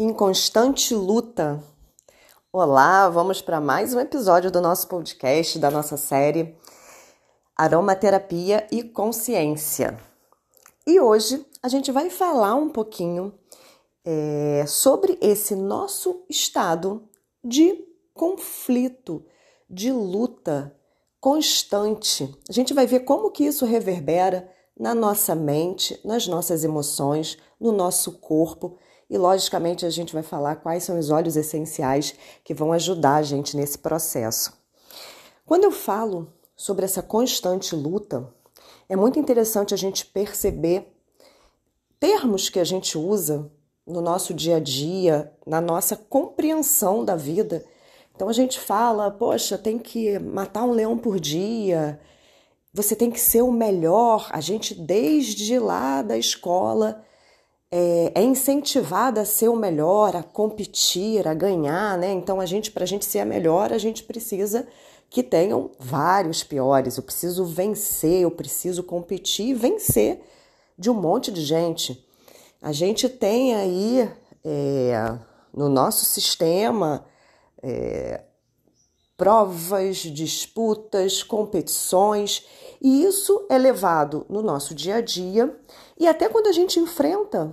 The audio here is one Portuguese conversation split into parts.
Em constante luta. Olá, vamos para mais um episódio do nosso podcast, da nossa série Aromaterapia e Consciência. E hoje a gente vai falar um pouquinho é, sobre esse nosso estado de conflito, de luta constante. A gente vai ver como que isso reverbera na nossa mente, nas nossas emoções, no nosso corpo e, logicamente, a gente vai falar quais são os óleos essenciais que vão ajudar a gente nesse processo. Quando eu falo sobre essa constante luta, é muito interessante a gente perceber termos que a gente usa no nosso dia a dia, na nossa compreensão da vida. Então a gente fala, poxa, tem que matar um leão por dia, você tem que ser o melhor. A gente, desde lá da escola, é, é incentivada a ser o melhor, a competir, a ganhar, né? Então a gente, para a gente ser a melhor, a gente precisa que tenham vários piores. Eu preciso vencer, eu preciso competir e vencer de um monte de gente. A gente tem aí é, no nosso sistema é, provas, disputas, competições, e isso é levado no nosso dia a dia e até quando a gente enfrenta.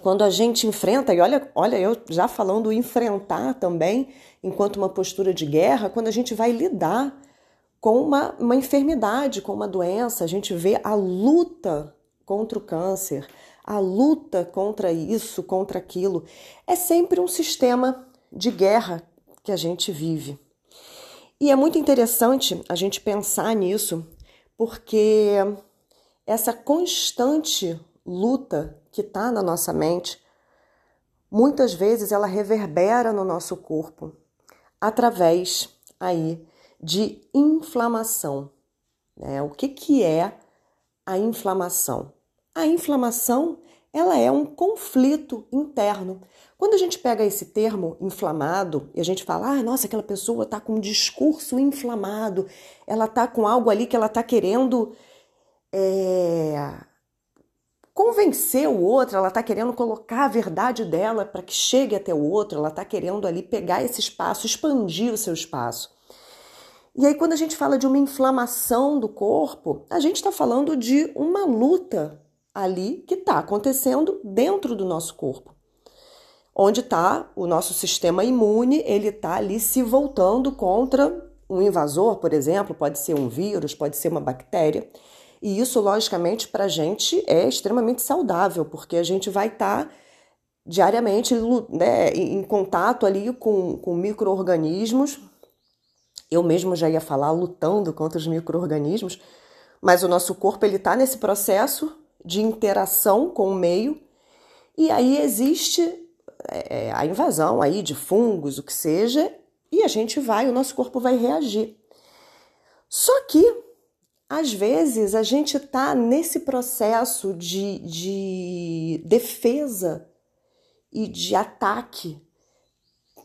Quando a gente enfrenta, e olha, olha, eu já falando enfrentar também, enquanto uma postura de guerra, quando a gente vai lidar com uma, uma enfermidade, com uma doença, a gente vê a luta contra o câncer, a luta contra isso, contra aquilo. É sempre um sistema de guerra que a gente vive. E é muito interessante a gente pensar nisso, porque essa constante luta que está na nossa mente, muitas vezes ela reverbera no nosso corpo através aí de inflamação. Né? O que, que é a inflamação? A inflamação ela é um conflito interno. Quando a gente pega esse termo inflamado e a gente fala, ah, nossa, aquela pessoa está com um discurso inflamado, ela está com algo ali que ela está querendo é, convencer o outro, ela está querendo colocar a verdade dela para que chegue até o outro, ela está querendo ali pegar esse espaço, expandir o seu espaço. E aí, quando a gente fala de uma inflamação do corpo, a gente está falando de uma luta ali que está acontecendo dentro do nosso corpo. Onde está o nosso sistema imune, ele está ali se voltando contra um invasor, por exemplo, pode ser um vírus, pode ser uma bactéria. E isso, logicamente, para a gente é extremamente saudável, porque a gente vai estar tá diariamente né, em contato ali com, com micro-organismos. Eu mesmo já ia falar lutando contra os micro-organismos, mas o nosso corpo ele está nesse processo de interação com o meio, e aí existe é, a invasão aí de fungos, o que seja, e a gente vai, o nosso corpo vai reagir. Só que, às vezes, a gente está nesse processo de, de defesa e de ataque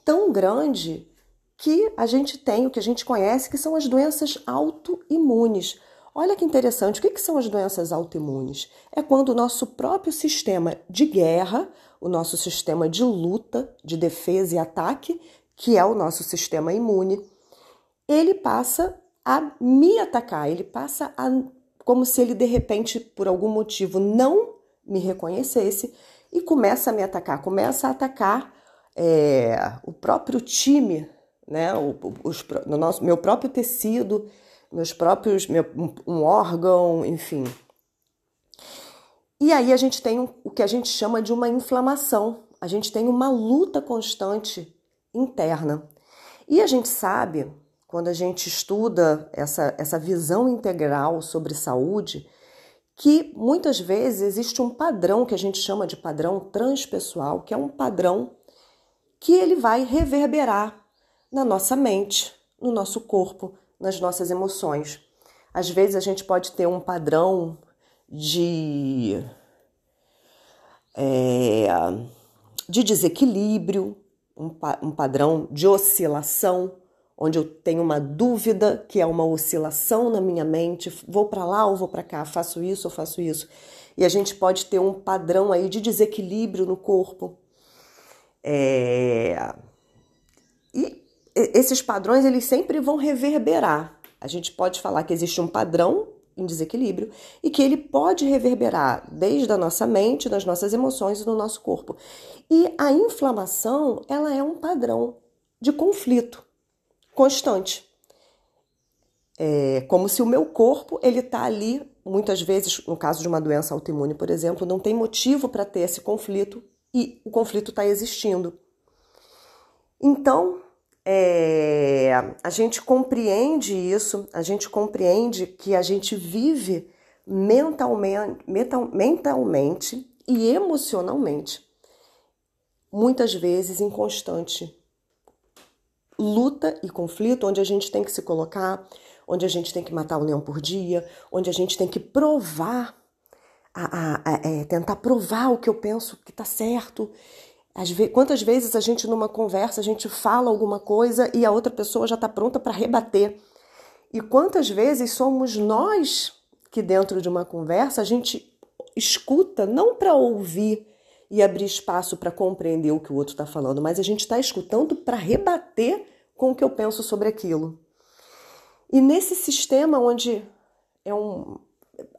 tão grande que a gente tem o que a gente conhece que são as doenças autoimunes. Olha que interessante, o que, são as doenças autoimunes? É quando o nosso próprio sistema de guerra, o nosso sistema de luta, de defesa e ataque, que é o nosso sistema imune, ele passa a me atacar, ele passa a como se ele de repente, por algum motivo, não me reconhecesse e começa a me atacar, começa a atacar é, o próprio time, né, o, os, no nosso, meu próprio tecido, meus próprios, meu, um órgão, enfim. E aí a gente tem o que a gente chama de uma inflamação, a gente tem uma luta constante interna. E a gente sabe, quando a gente estuda essa, essa visão integral sobre saúde, que muitas vezes existe um padrão que a gente chama de padrão transpessoal, que é um padrão que ele vai reverberar na nossa mente, no nosso corpo, nas nossas emoções. Às vezes a gente pode ter um padrão de, é, de desequilíbrio, um, um padrão de oscilação, onde eu tenho uma dúvida, que é uma oscilação na minha mente, vou para lá ou vou para cá, faço isso ou faço isso. E a gente pode ter um padrão aí de desequilíbrio no corpo. É... E esses padrões eles sempre vão reverberar. A gente pode falar que existe um padrão em desequilíbrio e que ele pode reverberar desde a nossa mente, das nossas emoções e do nosso corpo. E a inflamação, ela é um padrão de conflito constante. É como se o meu corpo ele está ali, muitas vezes, no caso de uma doença autoimune, por exemplo, não tem motivo para ter esse conflito e o conflito está existindo. Então, é, a gente compreende isso, a gente compreende que a gente vive mentalmente, mental, mentalmente e emocionalmente, muitas vezes em constante luta e conflito, onde a gente tem que se colocar, onde a gente tem que matar um leão por dia, onde a gente tem que provar, a, a, a é, tentar provar o que eu penso que está certo Vezes, quantas vezes a gente, numa conversa, a gente fala alguma coisa e a outra pessoa já está pronta para rebater? E quantas vezes somos nós que, dentro de uma conversa, a gente escuta não para ouvir e abrir espaço para compreender o que o outro está falando, mas a gente está escutando para rebater com o que eu penso sobre aquilo. E nesse sistema onde é um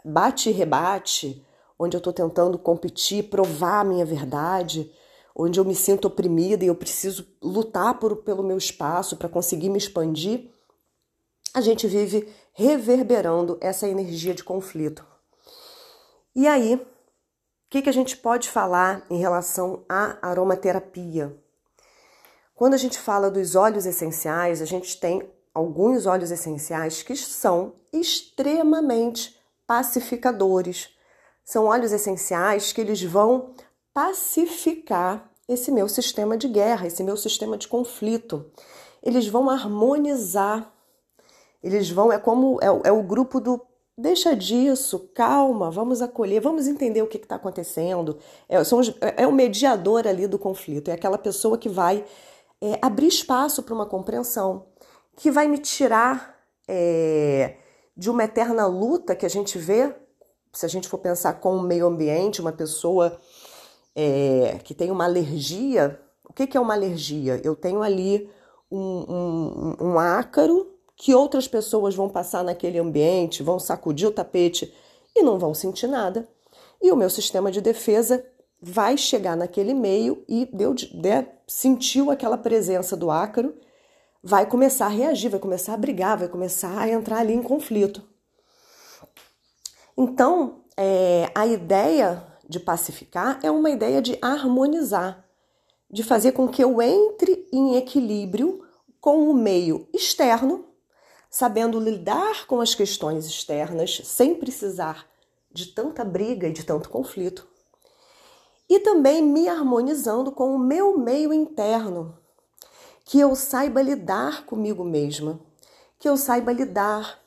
bate e rebate, onde eu estou tentando competir, provar a minha verdade, onde eu me sinto oprimida e eu preciso lutar por, pelo meu espaço para conseguir me expandir, a gente vive reverberando essa energia de conflito. E aí, o que, que a gente pode falar em relação à aromaterapia? Quando a gente fala dos óleos essenciais, a gente tem alguns óleos essenciais que são extremamente pacificadores. São óleos essenciais que eles vão pacificar esse meu sistema de guerra, esse meu sistema de conflito. Eles vão harmonizar. Eles vão, é como é, é o grupo do deixa disso, calma, vamos acolher, vamos entender o que está acontecendo. É, são é, é o mediador ali do conflito, é aquela pessoa que vai é, abrir espaço para uma compreensão, que vai me tirar é, de uma eterna luta que a gente vê, se a gente for pensar com o meio ambiente, uma pessoa é, que tem uma alergia, o que, que é uma alergia? Eu tenho ali um, um, um ácaro que outras pessoas vão passar naquele ambiente, vão sacudir o tapete e não vão sentir nada. E o meu sistema de defesa vai chegar naquele meio e deu, de, sentiu aquela presença do ácaro, vai começar a reagir, vai começar a brigar, vai começar a entrar ali em conflito. Então, é, a ideia de pacificar é uma ideia de harmonizar, de fazer com que eu entre em equilíbrio com o meio externo, sabendo lidar com as questões externas sem precisar de tanta briga e de tanto conflito. E também me harmonizando com o meu meio interno, que eu saiba lidar comigo mesma, que eu saiba lidar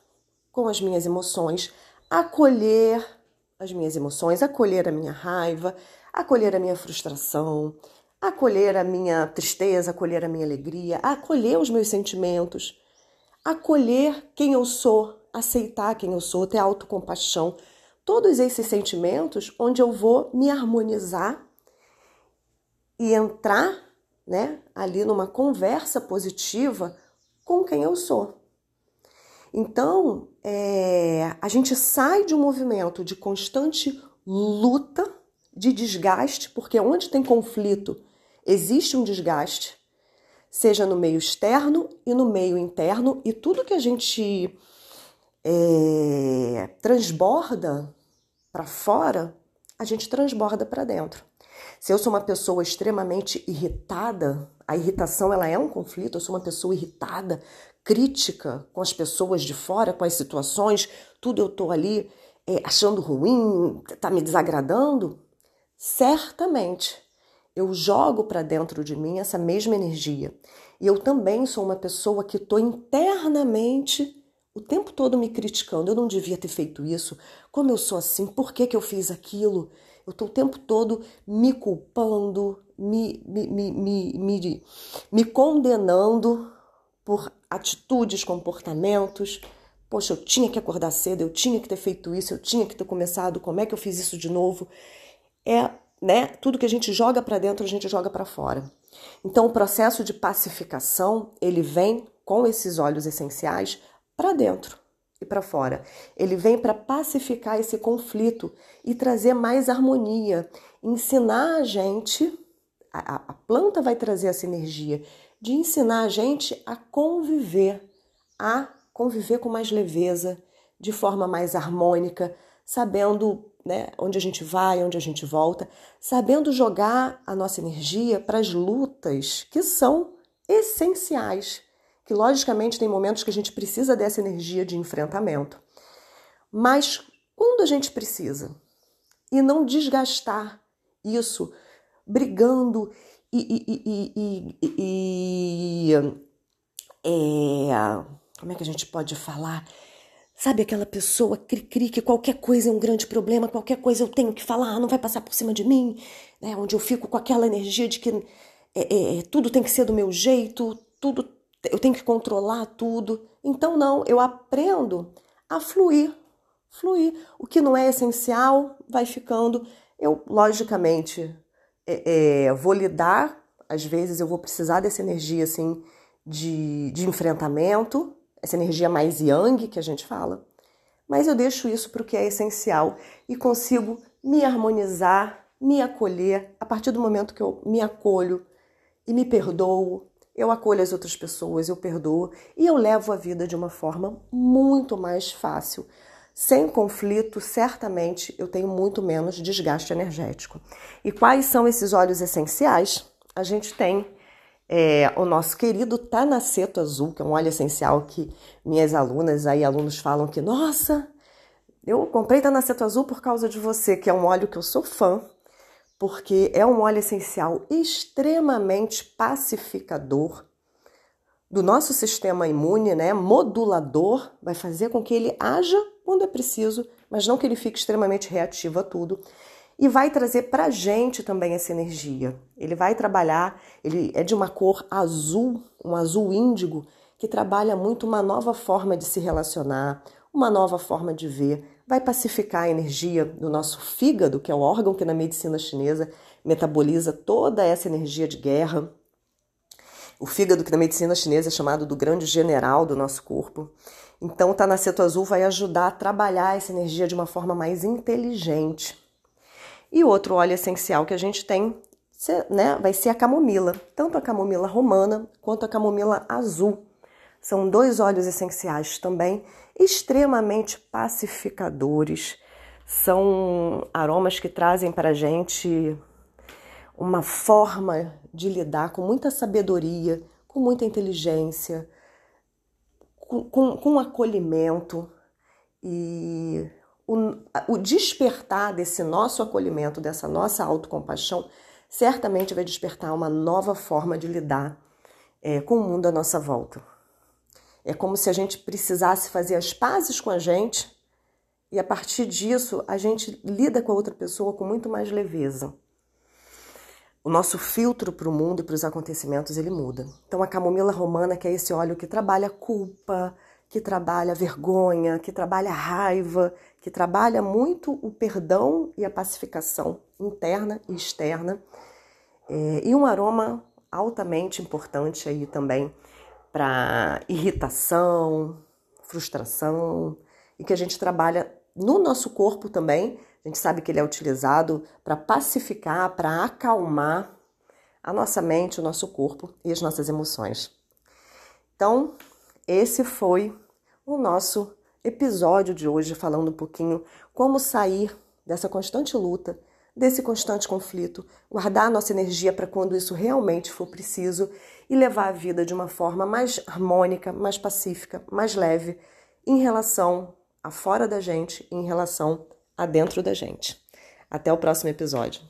com as minhas emoções, acolher as minhas emoções, acolher a minha raiva, acolher a minha frustração, acolher a minha tristeza, acolher a minha alegria, acolher os meus sentimentos, acolher quem eu sou, aceitar quem eu sou, ter autocompaixão. Todos esses sentimentos onde eu vou me harmonizar e entrar, né, ali numa conversa positiva com quem eu sou. Então, é, a gente sai de um movimento de constante luta, de desgaste, porque onde tem conflito existe um desgaste, seja no meio externo e no meio interno, e tudo que a gente é, transborda para fora, a gente transborda para dentro. Se eu sou uma pessoa extremamente irritada, a irritação ela é um conflito, eu sou uma pessoa irritada, crítica com as pessoas de fora, com as situações, tudo eu tô ali é, achando ruim, tá me desagradando, certamente eu jogo para dentro de mim essa mesma energia. E eu também sou uma pessoa que estou internamente o tempo todo me criticando. Eu não devia ter feito isso. Como eu sou assim? Por que, que eu fiz aquilo? Eu estou o tempo todo me culpando, me, me, me, me, me, me condenando por atitudes, comportamentos. Poxa, eu tinha que acordar cedo, eu tinha que ter feito isso, eu tinha que ter começado, como é que eu fiz isso de novo? É né, tudo que a gente joga para dentro, a gente joga para fora. Então, o processo de pacificação, ele vem com esses óleos essenciais para dentro e para fora. Ele vem para pacificar esse conflito e trazer mais harmonia, ensinar a gente, a, a planta vai trazer essa energia de ensinar a gente a conviver, a conviver com mais leveza, de forma mais harmônica, sabendo né, onde a gente vai, onde a gente volta, sabendo jogar a nossa energia para as lutas que são essenciais, que logicamente tem momentos que a gente precisa dessa energia de enfrentamento. Mas quando a gente precisa e não desgastar isso brigando e, e, e, e é, como é que a gente pode falar? Sabe aquela pessoa cri-cri que qualquer coisa é um grande problema, qualquer coisa eu tenho que falar, não vai passar por cima de mim, né? onde eu fico com aquela energia de que é, é, é, tudo tem que ser do meu jeito, tudo eu tenho que controlar tudo. Então não, eu aprendo a fluir, fluir. O que não é essencial vai ficando. Eu logicamente é, é vou lidar, às vezes eu vou precisar dessa energia assim de, de enfrentamento, essa energia mais yang que a gente fala, mas eu deixo isso para o que é essencial e consigo me harmonizar, me acolher a partir do momento que eu me acolho e me perdoo. Eu acolho as outras pessoas, eu perdoo e eu levo a vida de uma forma muito mais fácil. Sem conflito, certamente eu tenho muito menos desgaste energético. E quais são esses óleos essenciais? A gente tem é, o nosso querido Tanaceto Azul, que é um óleo essencial que minhas alunas aí, alunos falam que, nossa, eu comprei Tanaceto Azul por causa de você, que é um óleo que eu sou fã, porque é um óleo essencial extremamente pacificador do nosso sistema imune, né? Modulador, vai fazer com que ele haja quando é preciso, mas não que ele fique extremamente reativo a tudo e vai trazer para a gente também essa energia. Ele vai trabalhar, ele é de uma cor azul, um azul índigo, que trabalha muito uma nova forma de se relacionar, uma nova forma de ver, vai pacificar a energia do nosso fígado, que é o órgão que na medicina chinesa metaboliza toda essa energia de guerra. O fígado, que na medicina chinesa é chamado do grande general do nosso corpo. Então, o Tanaceto Azul vai ajudar a trabalhar essa energia de uma forma mais inteligente. E outro óleo essencial que a gente tem né, vai ser a camomila, tanto a camomila romana quanto a camomila azul. São dois óleos essenciais também, extremamente pacificadores. São aromas que trazem para a gente uma forma de lidar com muita sabedoria, com muita inteligência, com, com, com acolhimento e o, o despertar desse nosso acolhimento, dessa nossa autocompaixão, certamente vai despertar uma nova forma de lidar é, com o mundo à nossa volta. É como se a gente precisasse fazer as pazes com a gente e a partir disso a gente lida com a outra pessoa com muito mais leveza. O nosso filtro para o mundo e para os acontecimentos ele muda. Então a camomila romana, que é esse óleo que trabalha culpa, que trabalha vergonha, que trabalha raiva, que trabalha muito o perdão e a pacificação interna e externa. É, e um aroma altamente importante aí também para irritação, frustração, e que a gente trabalha no nosso corpo também. A gente sabe que ele é utilizado para pacificar, para acalmar a nossa mente, o nosso corpo e as nossas emoções. Então, esse foi o nosso episódio de hoje falando um pouquinho como sair dessa constante luta, desse constante conflito, guardar a nossa energia para quando isso realmente for preciso e levar a vida de uma forma mais harmônica, mais pacífica, mais leve em relação a fora da gente em relação a dentro da gente. Até o próximo episódio.